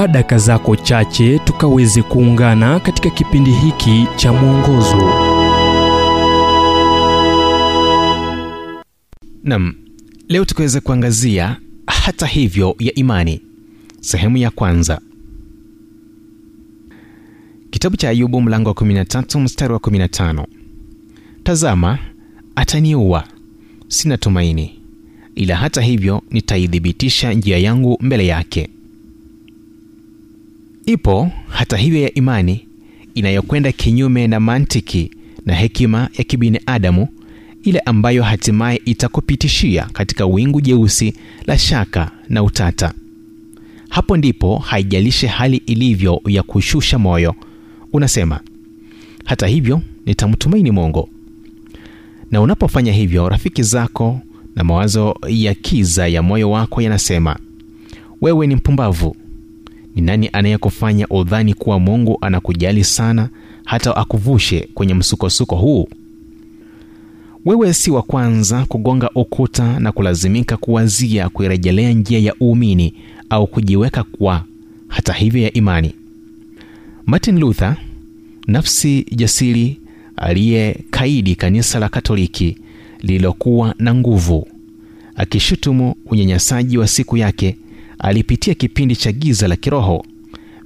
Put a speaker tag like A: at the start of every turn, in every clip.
A: chukua daka zako chache tukaweze kuungana katika kipindi hiki cha mwongozo.
B: Nam leo tukaweza kuangazia hata hivyo ya imani. Sehemu ya kwanza. Kitabu cha ayubu mlango wa 13 mstari wa 15 tazama ataniua sina tumaini ila hata hivyo nitaithibitisha njia yangu mbele yake ipo hata hivyo ya imani inayokwenda kinyume na mantiki na hekima ya kibinadamu ile ambayo hatimaye itakupitishia katika wingu jeusi la shaka na utata. Hapo ndipo haijalishe hali ilivyo ya kushusha moyo unasema hata hivyo nitamtumaini mungu. Na unapofanya hivyo rafiki zako na mawazo ya kiza ya moyo wako yanasema wewe ni mpumbavu ni nani anayekufanya udhani kuwa mungu anakujali sana hata akuvushe kwenye msukosuko huu? Wewe si wa kwanza kugonga ukuta na kulazimika kuwazia kuirejelea njia ya uumini au kujiweka kwa hata hivyo ya imani. Martin luther nafsi jasiri aliyekaidi kanisa la katoliki lililokuwa na nguvu akishutumu unyanyasaji wa siku yake alipitia kipindi cha giza la kiroho.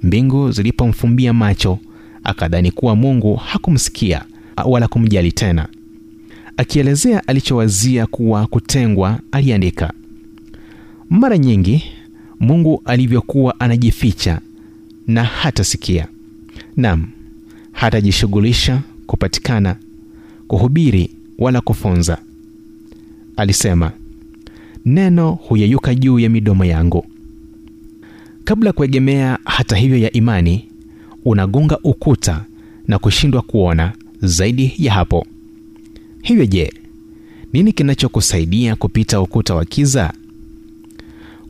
B: Mbingu zilipomfumbia macho akadhani kuwa mungu hakumsikia wala kumjali tena akielezea alichowazia kuwa kutengwa aliandika mara nyingi mungu alivyokuwa anajificha na hatasikia. Nam hatajishughulisha kupatikana kuhubiri wala kufunza. Alisema neno huyeyuka juu ya midomo yangu kabla ya kuegemea hata hivyo ya imani unagonga ukuta na kushindwa kuona zaidi ya hapo. Hivyo je nini kinachokusaidia kupita ukuta wa kiza?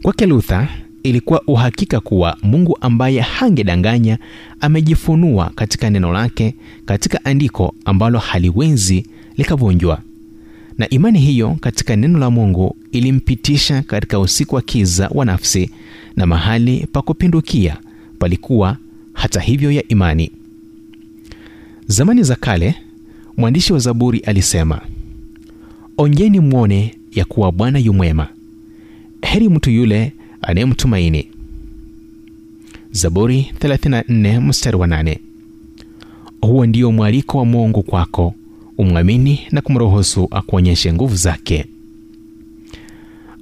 B: Kwake luther ilikuwa uhakika kuwa mungu ambaye hangedanganya amejifunua katika neno lake katika andiko ambalo haliwezi likavunjwa. Na imani hiyo katika neno la mungu ilimpitisha katika usiku wa kiza wa nafsi na mahali pa kupindukia palikuwa hata hivyo ya imani. Zamani za kale mwandishi wa zaburi alisema onjeni mwone ya kuwa bwana yumwema heri mtu yule anayemtumaini. Zaburi 34 mstari wa 8 huo ndio mwaliko wa mungu kwako umwamini na kumruhusu akuonyeshe nguvu zake